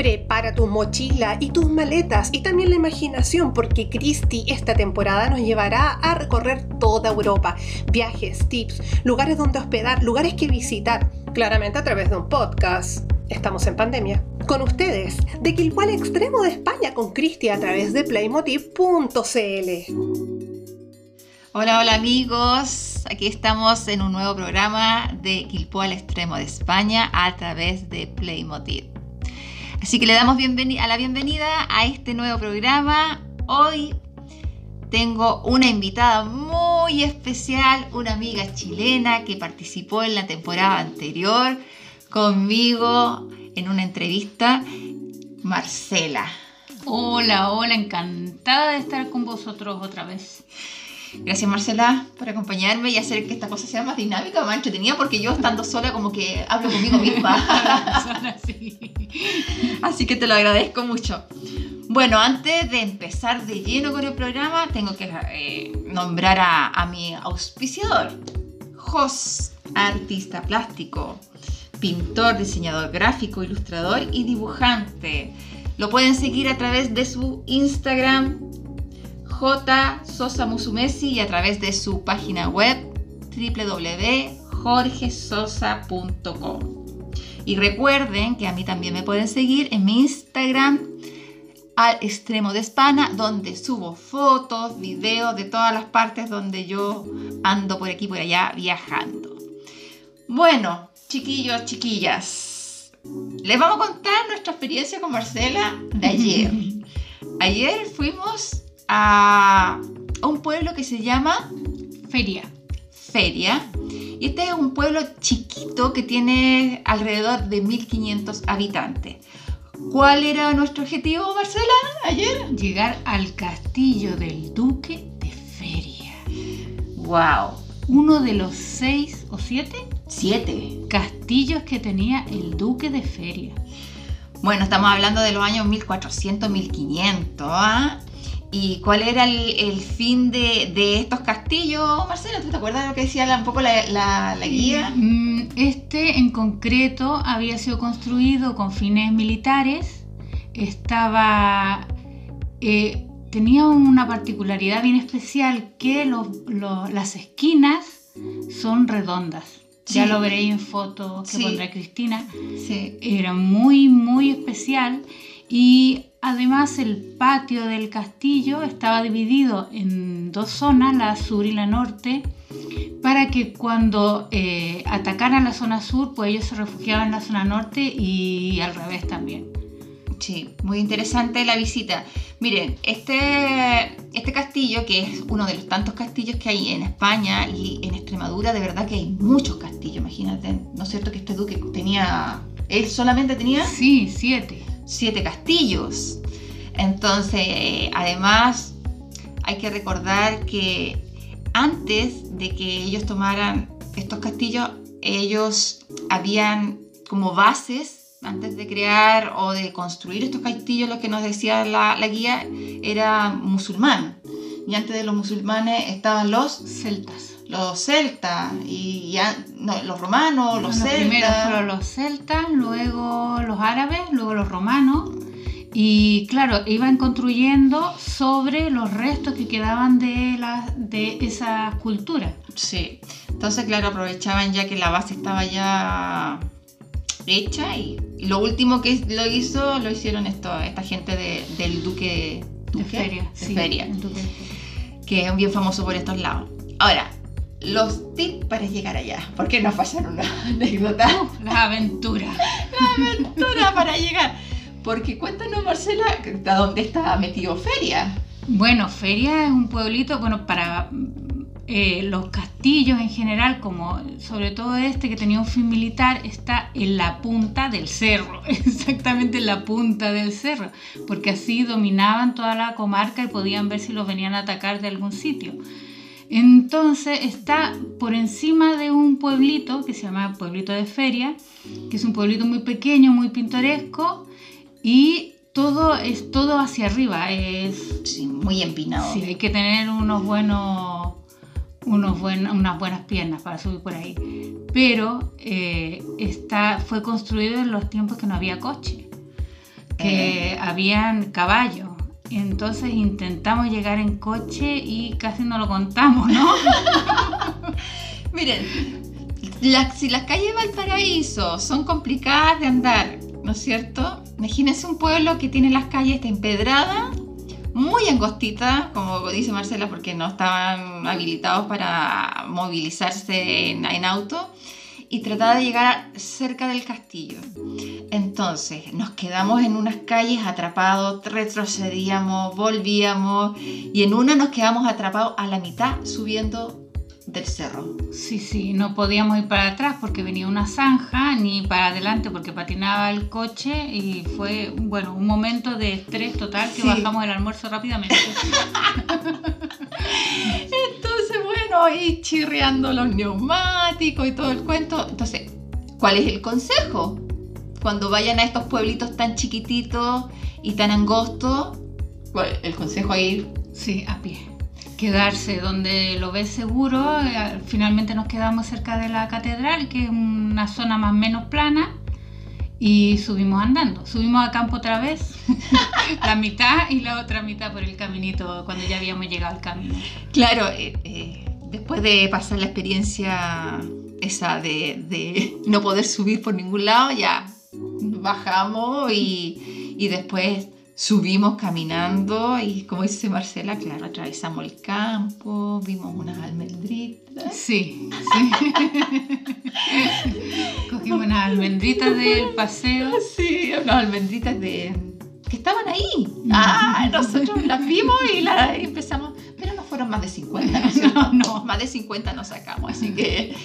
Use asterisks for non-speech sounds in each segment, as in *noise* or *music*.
Prepara tu mochila y tus maletas y también la imaginación porque Christy esta temporada nos llevará a recorrer toda Europa. Viajes, tips, lugares donde hospedar, lugares que visitar, claramente a través de un podcast. Estamos en pandemia. Con ustedes, de Quilpual Extremo de España con Cristi a través de playmotiv.cl. Hola, hola amigos. Aquí estamos en un nuevo programa de Quilpual al Extremo de España a través de Playmotiv. Así que le damos a la bienvenida a este nuevo programa. Hoy tengo una invitada muy especial, una amiga chilena que participó en la temporada anterior conmigo en una entrevista, Marcela. Hola, hola, encantada de estar con vosotros otra vez. Gracias Marcela por acompañarme y hacer que esta cosa sea más dinámica, más entretenida, porque yo estando sola como que hablo conmigo misma. *laughs* Así que te lo agradezco mucho. Bueno, antes de empezar de lleno con el programa, tengo que eh, nombrar a, a mi auspiciador, Jos, artista plástico, pintor, diseñador gráfico, ilustrador y dibujante. Lo pueden seguir a través de su Instagram J. Sosa Musumesi y a través de su página web www.jorgesosa.com. Y recuerden que a mí también me pueden seguir en mi Instagram al extremo de España, donde subo fotos, videos de todas las partes donde yo ando por aquí por allá viajando. Bueno, chiquillos, chiquillas, les vamos a contar nuestra experiencia con Marcela de ayer. *laughs* Ayer fuimos a, un pueblo que se llama Feria. Feria. Y este es un pueblo chiquito que tiene alrededor de 1500 habitantes. ¿Cuál era nuestro objetivo, Marcela, ayer? Llegar al castillo del duque de Feria. ¡Wow! Uno de los seis o siete, siete castillos que tenía el duque de Feria. Bueno, estamos hablando de los años 1400, 1500, ¿ah? ¿Y cuál era el, fin de, estos castillos, Marcelo? ¿Tú te acuerdas de lo que decía un poco la, guía? Mm, este en concreto había sido construido con fines militares. Estaba. Eh, tenía una particularidad bien especial que las esquinas son redondas. Ya lo veréis en fotos que pondrá Cristina. Sí. Era muy, muy especial. Y Además, el patio del castillo estaba dividido en dos zonas, la sur y la norte, para que cuando eh, atacaran la zona sur, pues ellos se refugiaban en la zona norte y al revés también. Sí, muy interesante la visita. Miren, este, este castillo, que es uno de los tantos castillos que hay en España y en Extremadura, de verdad que hay muchos castillos, imagínate, ¿no es cierto que este duque tenía, él solamente tenía... Sí, siete siete castillos. Entonces, eh, además, hay que recordar que antes de que ellos tomaran estos castillos, ellos habían como bases, antes de crear o de construir estos castillos, lo que nos decía la, guía era musulmán. Y antes de los musulmanes estaban los celtas los celtas y ya, los romanos, los celtas. Primero fueron los celtas, luego los árabes, luego los romanos. Y claro, iban construyendo sobre los restos que quedaban de, la, de esa cultura. Sí, entonces claro, aprovechaban ya que la base estaba ya hecha y, lo último que lo hizo lo hicieron esto, esta gente del duque, de Feria, de feria que es bien famoso por estos lados. Ahora, los tips para llegar allá. ¿Por qué nos pasaron una *laughs* anécdota? la aventura. *laughs* la aventura para llegar. Porque cuéntanos, Marcela, ¿a dónde está metido Feria? Bueno, Feria es un pueblito, bueno, para eh, los castillos en general, como sobre todo este que tenía un fin militar, está en la punta del cerro, *laughs* exactamente en la punta del cerro, porque así dominaban toda la comarca y podían ver si los venían a atacar de algún sitio. Entonces está por encima de un pueblito que se llama Pueblito de Feria, que es un pueblito muy pequeño, muy pintoresco y todo es todo hacia arriba, es muy empinado. Sí, hay que tener unos buenos, unos unas buenas piernas para subir por ahí. Pero eh, está, fue construido en los tiempos que no había coche. que habían caballos. Entonces intentamos llegar en coche y casi no lo contamos, ¿no? *laughs* Miren, si las calles de Valparaíso son complicadas de andar, ¿no es cierto? Imagínense un pueblo que tiene las calles empedradas, muy angostitas, como dice Marcela, porque no estaban habilitados para movilizarse en, en auto, y trataba de llegar cerca del castillo. Entonces, nos quedamos en unas calles atrapados, retrocedíamos, volvíamos, y en una nos quedamos atrapados a la mitad subiendo del cerro. Sí, sí, no podíamos ir para atrás porque venía una zanja, ni para adelante porque patinaba el coche y fue, bueno, un momento de estrés total que Sí. bajamos el almuerzo rápidamente. *laughs* Entonces, bueno, ahí chirriando los neumáticos y todo el cuento. Entonces, ¿cuál es el consejo? Cuando vayan a estos pueblitos tan chiquititos y tan angostos, ¿cuál- el consejo ir Sí, a pie. Quedarse donde lo ves seguro. eh, Finalmente nos quedamos cerca de la catedral, que es una zona más o menos plana. Y subimos andando. Subimos a campo otra vez. *laughs* la mitad y la otra mitad por el caminito cuando ya habíamos llegado al camino. Claro, eh, eh, después de pasar la experiencia esa de, de no poder subir por ningún lado, ya bajamos y, y después subimos caminando y como dice Marcela, claro, atravesamos el campo, vimos unas almendritas. Sí, sí. *laughs* Cogimos unas almendritas del paseo. Sí, unas almendritas de que estaban ahí. Ah, nosotros las vimos y las empezamos, pero no fueron más de 50, ¿no? *laughs* No, no. más de 50 no sacamos, así que...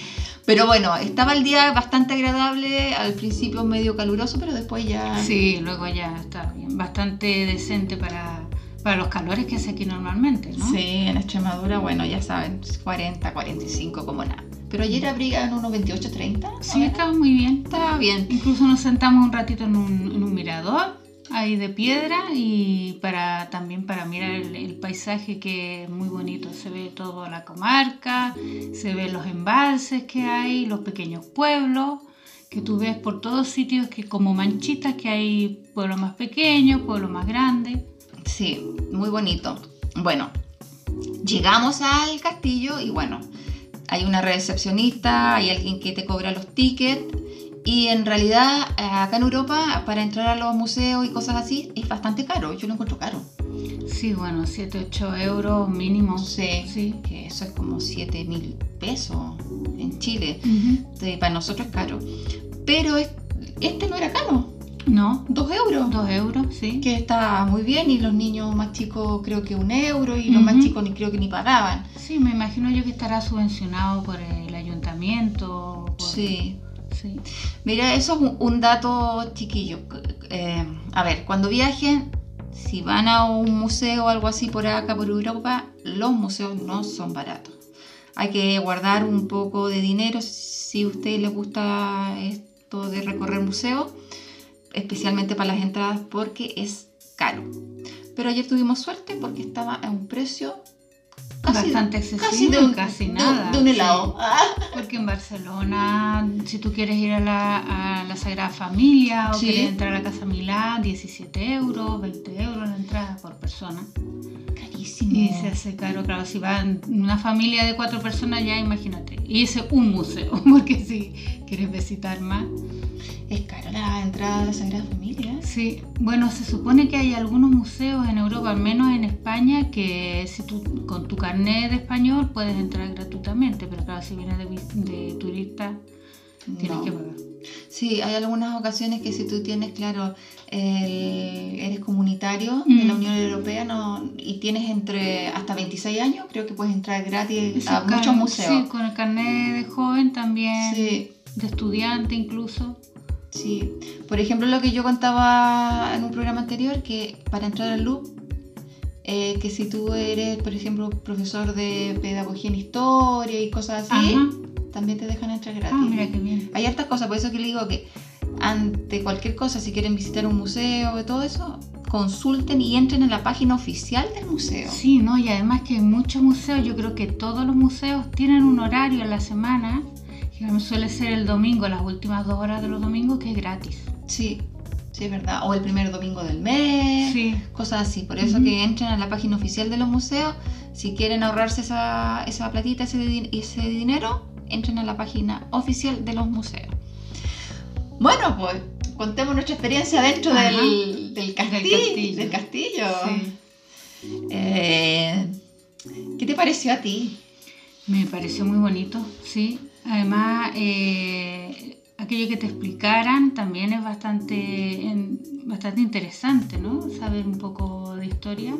Pero bueno, estaba el día bastante agradable, al principio medio caluroso, pero después ya... Sí, luego ya está bien. Bastante decente para, para los calores que hace aquí normalmente, ¿no? Sí, en Extremadura, bueno, ya saben, 40, 45, como nada. Pero ayer abrigan unos 28, 30. Sí, estaba muy bien. estaba bien. Incluso nos sentamos un ratito en un, en un mirador ahí de piedra y para también para mirar el, el paisaje que es muy bonito. Se ve toda la comarca, se ven los embalses que hay, los pequeños pueblos que tú ves por todos sitios que como manchitas que hay pueblos más pequeños, pueblos más grandes. Sí, muy bonito. Bueno, llegamos al castillo y bueno, hay una recepcionista, hay alguien que te cobra los tickets y en realidad eh, acá en Europa para entrar a los museos y cosas así es bastante caro, yo lo encuentro caro. Sí, bueno, 7, 8 euros mínimo. Sí, Sí. que eso es como 7 mil pesos en Chile, Ujú. Entonces, para nosotros es caro. Pero es- este no era caro, No, 2 euros. 2 euros, sí. Que está muy bien y los niños más chicos creo que un euro y los más Ujú. chicos ni creo que ni pagaban. Sí, me imagino yo que estará subvencionado por el ayuntamiento. por- Sí. Mira, eso es un, dato chiquillo. Eh, a ver, cuando viajen, si van a un museo o algo así por acá, por Europa, los museos no son baratos. Hay que guardar un poco de dinero si a usted le gusta esto de recorrer museos, especialmente para las entradas, porque es caro. Pero ayer tuvimos suerte porque estaba a un precio casi, Bastante accesible, casi de un, casi de- nada. de un helado. Ah, Porque en Barcelona, si tú quieres ir a la, a la Sagrada Familia o Sí. quieres entrar a la Casa Milán, 17 euros, 20 euros la entrada por persona. Carísimo. Y se hace caro, claro, si van una familia de cuatro personas ya imagínate. Y ese es un museo, *laughs* porque si quieres visitar más. Es caro la entrada la Sagrada Familia. Sí, bueno, se supone que hay algunos museos en Europa, al menos en España, que si tú con tu carnet de español puedes entrar gratuitamente, pero claro, si vienes de, de turista tienes No. que pagar. Sí, hay algunas ocasiones que si tú tienes, claro, el- eres comunitario de la Mm. Unión Europea no, y tienes entre hasta 26 años, creo que puedes entrar gratis a muchos museos. Sí, con el carnet de joven también, Sí, de estudiante incluso. sí. Por ejemplo, lo que yo contaba en un programa anterior, que para entrar al Louvre, eh, que si tú eres, por ejemplo, profesor de pedagogía en historia y cosas así, Ajá. También te dejan entrar gratis. Ah, mira qué bien. Hay hartas cosas, por eso que le digo que ante cualquier cosa, si quieren visitar un museo y todo eso, consulten y entren en la página oficial del museo. Sí, no, y además que hay muchos museos, yo creo que todos los museos tienen un horario en la semana, que suele ser el domingo, las últimas dos horas de los domingos, que es gratis. Sí, Sí, es verdad. O el primer domingo del mes. Sí. Cosas así. Por eso Ujú. que entren a la página oficial de los museos. Si quieren ahorrarse esa, esa platita, ese, ese dinero, entren a la página oficial de los museos. Bueno, pues contemos nuestra experiencia dentro del, del castillo. castillo. Del castillo. Sí. Eh, ¿Qué te pareció a ti? Me pareció muy bonito, sí. Además, eh, aquello que te explicaran también es bastante, bastante interesante, ¿no? Saber un poco de historia.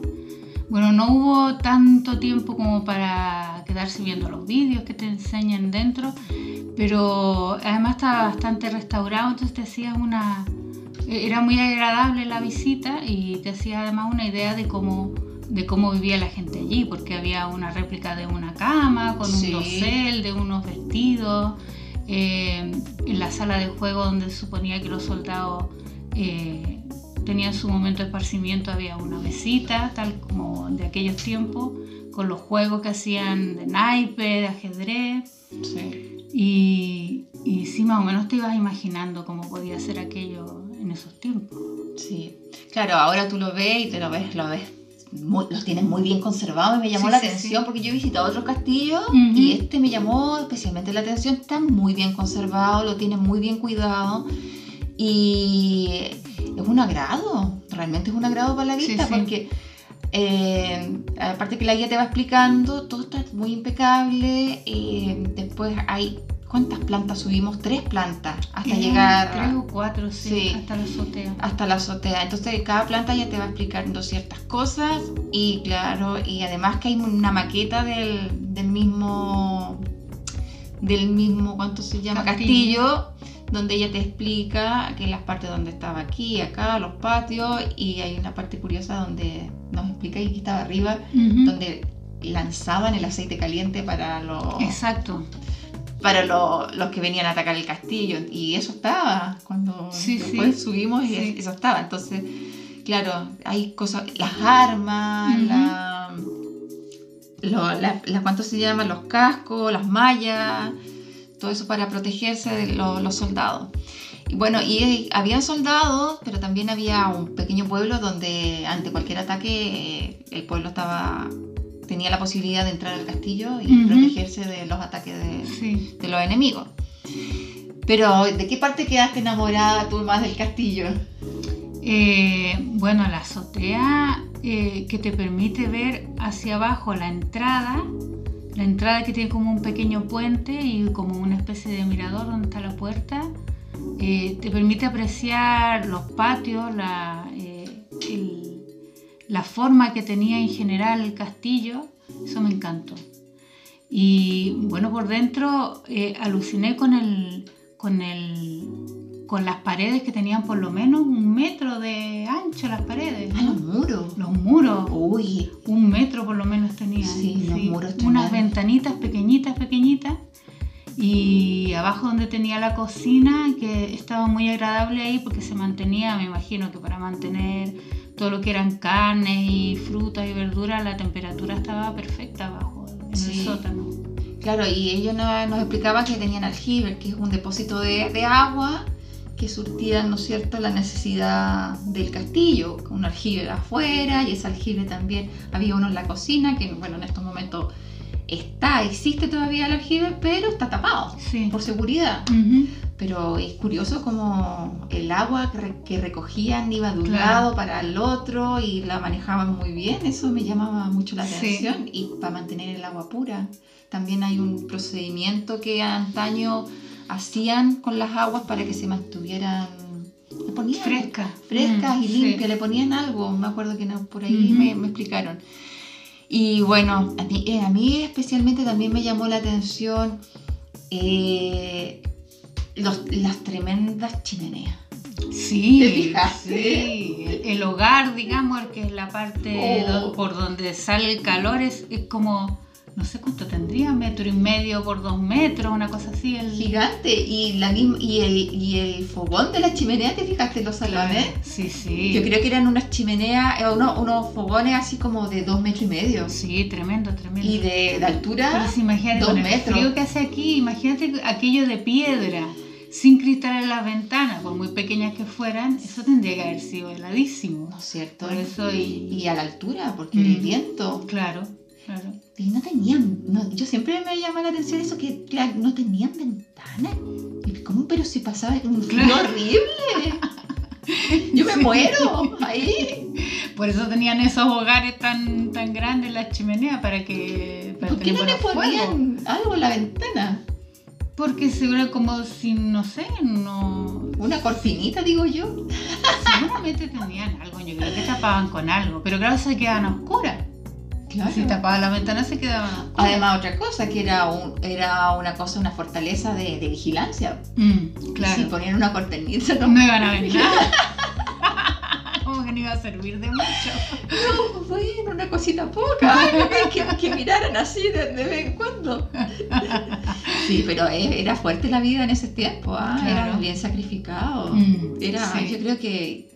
Bueno, no hubo tanto tiempo como para quedarse viendo los vídeos que te enseñan dentro, pero además estaba bastante restaurado, entonces te hacías una... Era muy agradable la visita y te hacía además una idea de cómo, de cómo vivía la gente allí, porque había una réplica de una cama con Sí. un dosel, de unos vestidos, eh, en la sala de juego donde se suponía que los soldados eh, tenían su momento de esparcimiento, había una mesita, tal como de aquellos tiempos, con los juegos que hacían de naipe, de ajedrez. Sí. Y, y sí, más o menos te ibas imaginando cómo podía ser aquello en esos tiempos. Sí. Claro, ahora tú lo ves y te lo ves, lo ves. muy- los tienes muy bien conservados y me llamó Sí, la sí, atención sí. porque yo he visitado otros castillos Ujú. y este me llamó especialmente la atención. Está muy bien conservado, lo tiene muy bien cuidado y es un agrado, realmente es un agrado para la vista sí. porque eh, aparte que la guía te va explicando, todo está muy impecable. eh, después hay, ¿cuántas plantas subimos? Tres plantas hasta Eran llegar Tres o cuatro, sí, Sí. hasta la azotea. hasta la azotea. Entonces cada planta ya te va explicando ciertas cosas y claro, y además que hay una maqueta del, del mismo, del mismo, ¿cuánto se llama? Castillo. Castillo. Donde ella te explica que las partes donde estaba aquí, acá, los patios, y hay una parte curiosa donde nos explica y aquí estaba arriba, donde lanzaban el aceite caliente para los Exacto. para lo- los que venían a atacar el castillo y eso estaba cuando Sí, después sí. subimos y Sí. eso estaba entonces claro hay cosas las armas la, lo- la- la- cuánto se llama los cascos las mallas todo eso para protegerse de lo- los soldados y bueno y eh, habían soldados pero también había un pequeño pueblo donde ante cualquier ataque eh, el pueblo estaba tenía la posibilidad de entrar al castillo y protegerse de los ataques de, Sí. de los enemigos. Pero, ¿de qué parte quedaste enamorada tú más del castillo? Eh, bueno, la azotea eh, que te permite ver hacia abajo la entrada, la entrada que tiene como un pequeño puente y como una especie de mirador donde está la puerta, eh, te permite apreciar los patios, la, eh, la forma que tenía en general el castillo, eso me encantó. Y bueno, por dentro eh, aluciné con el, con el, con las paredes que tenían por lo menos un metro de ancho las paredes. Ah, los muros. Los muros, Uy, un metro por lo menos tenían. Sí, los muros Unas ventanitas pequeñitas, pequeñitas. Y abajo donde tenía la cocina, que estaba muy agradable ahí porque se mantenía, me imagino que para mantener todo lo que eran carnes y frutas y verduras, la temperatura estaba perfecta abajo, en Sí. el sótano. claro, y ellos no- nos explicaban que tenían aljibe, que es un depósito de, de agua que surtían, ¿no es cierto?, la necesidad del castillo, un aljibe afuera y ese aljibe también, había uno en la cocina, que bueno, en estos momentos está, existe todavía el aljibe, pero está tapado Sí. por seguridad. Ujú. Pero es curioso como el agua que, re- que recogían iba de un Claro. lado para el otro y la manejaban muy bien. Eso me llamaba mucho la Sí. atención. Y para mantener el agua pura. También hay un procedimiento que antaño hacían con las aguas para que se mantuvieran le ponían Fresca. frescas Mm, y sí. limpias, le ponían algo, me acuerdo que no, por ahí me, me explicaron. Y bueno, a mí, eh, a mí especialmente también me llamó la atención eh, los- las tremendas chimeneas. Sí, ¿Te sí. El, hogar, digamos, el que es la parte Oh. por donde sale el calor, es, es como, no sé cuánto tendría, metro y medio por dos metros, una cosa así. El, Gigante. Y, la misma, y, el, y el fogón de la chimenea, ¿te fijaste en los salones? Sí, sí. Yo creo que eran unas chimeneas, eh, unos, unos fogones así como de dos metros y medio. Sí, tremendo, tremendo. Y de, de altura, Pero si imagínate dos el metros. frío que hace aquí, imagínate aquello de piedra. sin cristal en las ventanas, por muy pequeñas que fueran, eso tendría que haber sido heladísimo. ¿No es cierto? Por eso y- y a la altura, porque el viento. Claro, claro. Y no tenían, no- yo siempre me llama la atención eso que claro, no tenían ventanas. ¿Cómo? Pero si pasaba un frío horrible. Yo me Sí. muero ahí. Por eso tenían esos hogares tan, tan grandes, las chimeneas, para que... Para ¿Por qué no le ponían algo en la ventana? Porque seguro como si, no sé, no... Una cortinita, digo yo. Seguramente tenían algo, yo creo que tapaban con algo, pero claro, se quedaban oscuras. Claro. Si tapaban la ventana se quedaban oscuras. Además, otra cosa, que era, un- era una cosa, una fortaleza de, de vigilancia. Mm, claro. Si ponían una cortinita, no, No iban a nada. *laughs* *laughs* Como que no iba a servir de mucho. no, bueno, una cosita poca. que, que miraran así de, de vez en cuando. *laughs* Sí, pero e- era fuerte la vida en ese tiempo, ¿ah? Claro. era bien sacrificado. Mm, Era, sí. yo creo que.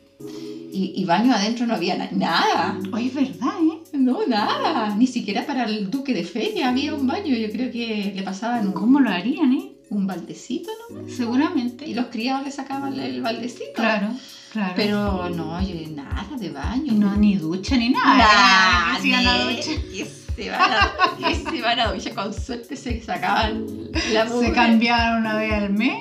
Y, y baño adentro no había na- nada. Oye, es verdad, ¿eh? No, nada. Ni siquiera para el duque de feria había un baño. Yo creo que le pasaban un, ¿Cómo lo harían, eh? un baldecito, ¿no? Seguramente. Y los criados le sacaban el baldecito. Claro, claro. Pero no, yo nada de baño. No, ni ducha ni nada. Nada, *laughs* Que se iban a duchar. que se van a, que se van a duchar con suerte se sacaban la mugre Se cambiaron una vez al mes.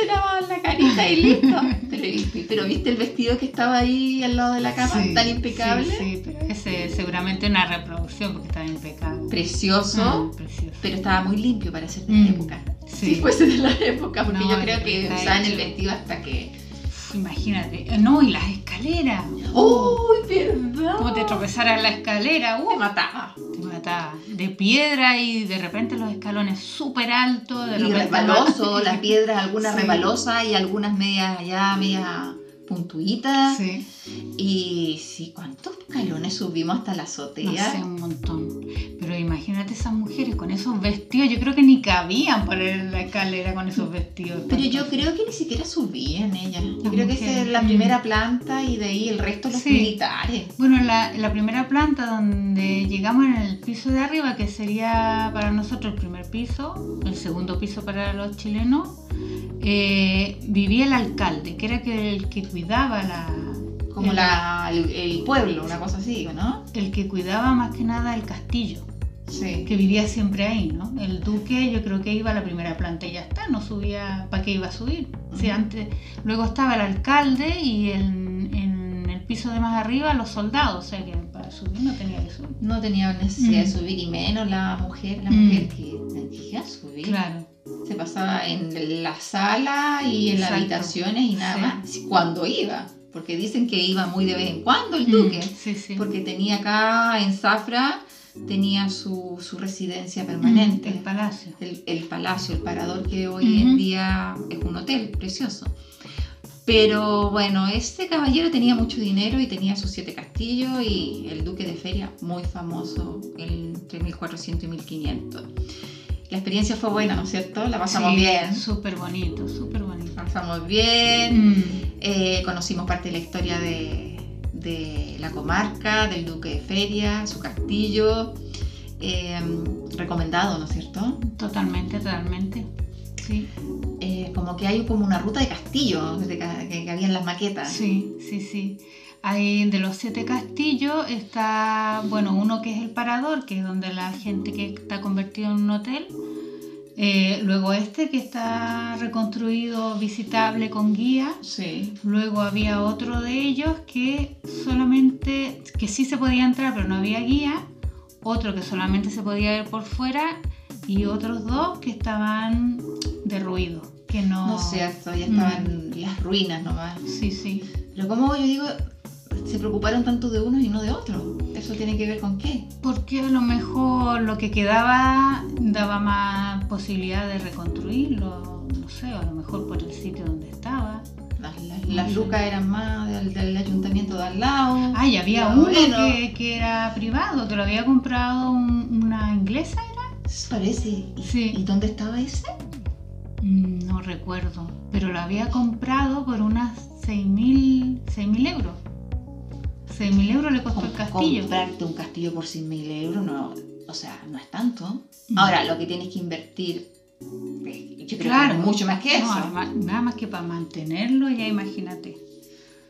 Se lavaban la carita y listo. *laughs* Pero, viste el vestido que estaba ahí al lado de la cama, Sí, tan impecable, Sí, sí, pero ese seguramente una reproducción porque estaba impecable. precioso, Mm, precioso. pero estaba muy limpio para ser de la Mm, época. sí. Si fuese de la época, porque No, yo creo que usaban el vestido hasta que. Imagínate. No, y las escaleras. ¡Uy, verdad! Como te tropezaras en la escalera, uh, te mataba. De piedra y de repente los escalones súper altos. De Y resbaloso, *laughs* las piedras, algunas Sí. resbalosas y algunas medias allá, medias puntuitas. Sí, Y sí, ¿cuántos escalones subimos hasta la no azotea? sé, un montón. Pero imagínate esas mujeres con esos vestidos. Yo creo que ni cabían por la escalera con esos vestidos. Pero yo creo que ni siquiera subían ellas. Yo Las creo que esa mujeres. es la primera planta y de ahí el resto los Sí. militares. Bueno, la, la primera planta donde llegamos en el piso de arriba, que sería para nosotros el primer piso, el segundo piso para los chilenos, eh, vivía el alcalde, que era el que cuidaba la, Como el, la, el, el pueblo, una cosa así, ¿no? el que cuidaba más que nada el castillo, Sí. que vivía siempre ahí, ¿no? El duque yo creo que iba a la primera planta y ya está, no subía, ¿para qué iba a subir? Si Ujú. antes, luego estaba el alcalde y en, en el piso de más arriba los soldados, o sea que para subir no tenía que subir. No tenía necesidad de Mm. subir y menos la mujer, la Mm. mujer que tenía que subir. Claro. Se pasaba en la sala y en las Exacto. habitaciones y nada Sí. más. Cuando iba. Porque dicen que iba muy de vez en cuando el Mm, duque. Sí, sí. Porque tenía acá en Zafra, tenía su, su residencia Mm, permanente. El palacio. el, el palacio, el parador que hoy en Ujú. día es un hotel precioso. Pero bueno, este caballero tenía mucho dinero y tenía sus siete castillos y el duque de Feria, muy famoso entre 1400 y 1500. La experiencia fue buena, ¿no es cierto? La pasamos Sí, bien. Súper bonito, súper bonito. Pasamos bien. Eh, conocimos parte de la historia de, de la comarca, del duque de Feria, su castillo. Eh, recomendado, ¿no es cierto? Totalmente, totalmente. Sí, Eh, como que hay como una ruta de castillos que, que había en las maquetas. sí, sí, sí. Hay de los siete castillos está, bueno, uno que es el parador, que es donde la gente que está convertido en un hotel. Eh, luego este que está reconstruido, visitable con guía. Sí. Luego había otro de ellos que solamente, que sí se podía entrar pero no había guía, otro que solamente se podía ver por fuera y otros dos que estaban derruidos, que no... No es cierto, ya estaban las ruinas nomás. Sí, sí. Pero como yo digo, se preocuparon tanto de unos y no de otros. ¿Eso tiene que ver con qué? Porque a lo mejor lo que quedaba daba más posibilidad de reconstruirlo, no sé, a lo mejor por el sitio donde estaba. Las, las- las lucas eran más del, del ayuntamiento de al lado. Ah, y había uno bueno. que, que era privado, que lo había comprado un- una inglesa, ¿era? Parece. ¿Y, Sí. ¿Y dónde estaba ese? Mm, No recuerdo, pero lo había comprado por unas 6.000 6.000 euros. 6.000 euros le costó el castillo. Comprarte un castillo por 100 mil euros, no, o sea, no es tanto. Mm. Ahora, lo que tienes que invertir Yo creo que mucho más que eso. nada más que para mantenerlo, ya imagínate.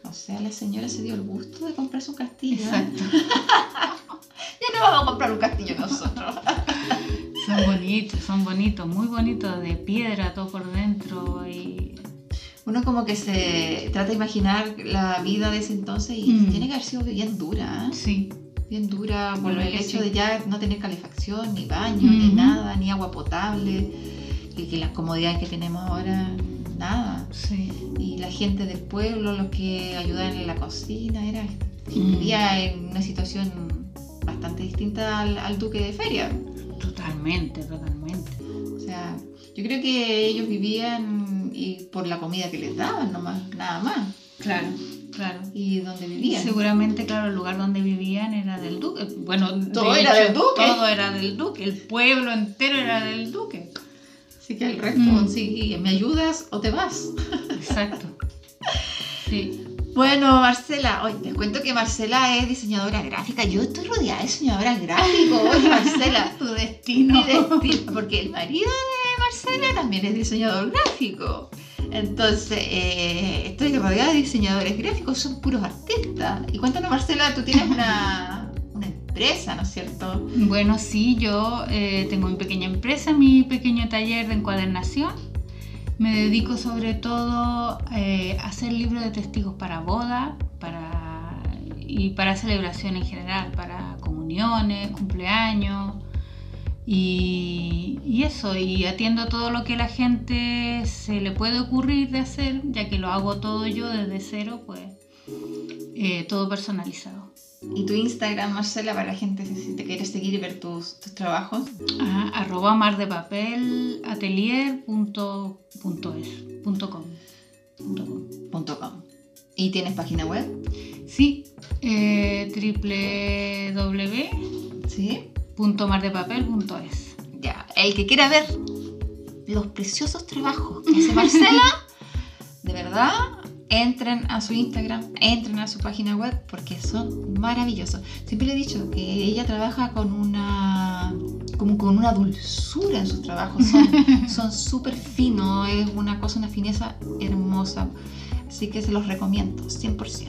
O sea, la señora se dio el gusto de comprarse un castillo. Exacto. *laughs* ya no vamos a comprar un castillo nosotros. son bonitos, son bonitos, muy bonitos, de piedra todo por dentro y uno como que se trata de imaginar la vida de ese entonces y mm. tiene que haber sido bien dura. ¿eh? Sí. Bien dura por el hecho de ya no tener calefacción, ni baño, ni nada, ni agua potable, y que las comodidades que tenemos ahora, nada. Sí. Y la gente del pueblo, los que ayudaban en la cocina, era mm. vivía en una situación bastante distinta al, al duque de feria. Totalmente, totalmente. O sea, yo creo que ellos vivían y por la comida que les daban, nomás, nada más. Claro, claro. Y donde vivían. seguramente, claro, el lugar donde vivían era del duque. Bueno, todo era del duque. Todo era del duque, el pueblo entero era del duque. Así que el resto, mm. sí, ¿me ayudas o te vas? Exacto. *laughs* Sí. Bueno, Marcela, hoy te cuento que Marcela es diseñadora gráfica. Yo estoy rodeada de diseñadoras gráficas. Oye, Marcela. *laughs* tu destino. Mi destino. Porque el marido de Marcela también es diseñador gráfico. Entonces, eh, estoy rodeada de diseñadores gráficos, son puros artistas. Y cuéntanos, Marcela, tú tienes *laughs* una, empresa, ¿no es cierto? Bueno, sí, yo eh, tengo mi pequeña empresa, mi pequeño taller de encuadernación. Me dedico sobre todo eh, a hacer libros de testigos para boda para, y para celebración en general, para comuniones, cumpleaños y, eso, y atiendo todo lo que la gente se le puede ocurrir de hacer, ya que lo hago todo yo desde cero, pues eh, todo personalizado. ¿Y tu Instagram, Marcela, para la gente si te quiere seguir y ver tus, tus trabajos? Ajá, arroba mardepapelatelier.com. ¿Y tienes página web? Sí, eh, www. ¿Sí? .mardepapel.es. Ya, el que quiera ver los preciosos trabajos que hace Marcela, *laughs* de verdad, entren a su Instagram, entren a su página web porque son maravillosos. Siempre le he dicho que ella trabaja con una como con una dulzura en sus trabajos, son *laughs* súper finos, es una cosa, una fineza hermosa. Así que se los recomiendo, 100%.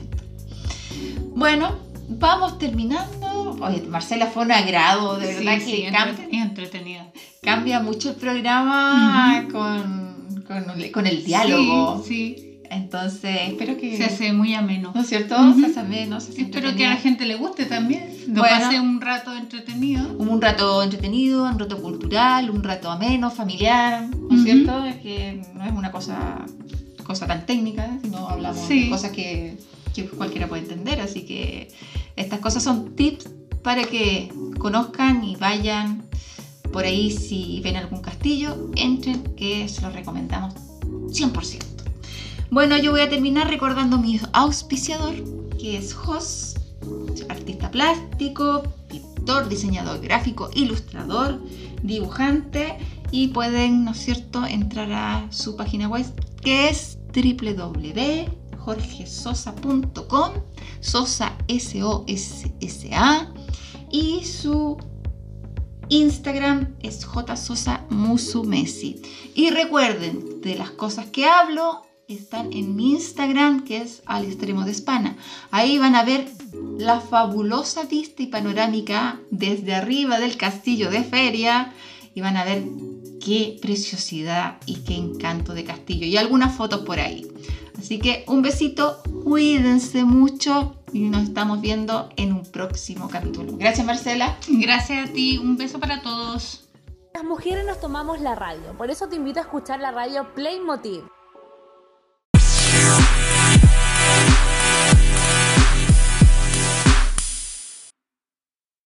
Bueno, vamos terminando. Oye, Marcela fue un agrado, de verdad que cambia, entretenido. Cambia mucho el programa con, con, el diálogo. Sí, Entonces, espero que. Se hace muy ameno. ¿No es cierto? Se hace ameno. espero que a la gente le guste también. Lo pase un rato entretenido. Un rato entretenido, un rato cultural, un rato ameno, familiar. ¿No es cierto? Es que no es una cosa, cosa tan técnica, sino hablamos de cosas que, que cualquiera puede entender. Así que estas cosas son tips para que conozcan y vayan por ahí si ven algún castillo, entren, que se los recomendamos 100%. Bueno, yo voy a terminar recordando mi auspiciador, que es Jos, artista plástico, pintor, diseñador gráfico, ilustrador, dibujante y pueden, ¿no es cierto?, entrar a su página web que es www jorgesosa.com, Sosa S-O-S-S-A, y su Instagram es jsosa musumesi. Y recuerden, de las cosas que hablo, están en mi Instagram, que es al extremo de España. Ahí van a ver la fabulosa vista y panorámica desde arriba del castillo de Feria y van a ver qué preciosidad y qué encanto de castillo y algunas fotos por ahí. Así que un besito, cuídense mucho y nos estamos viendo en un próximo capítulo. Gracias Marcela. Gracias a ti, un beso para todos. Las mujeres nos tomamos la radio, por eso te invito a escuchar la radio Playmotiv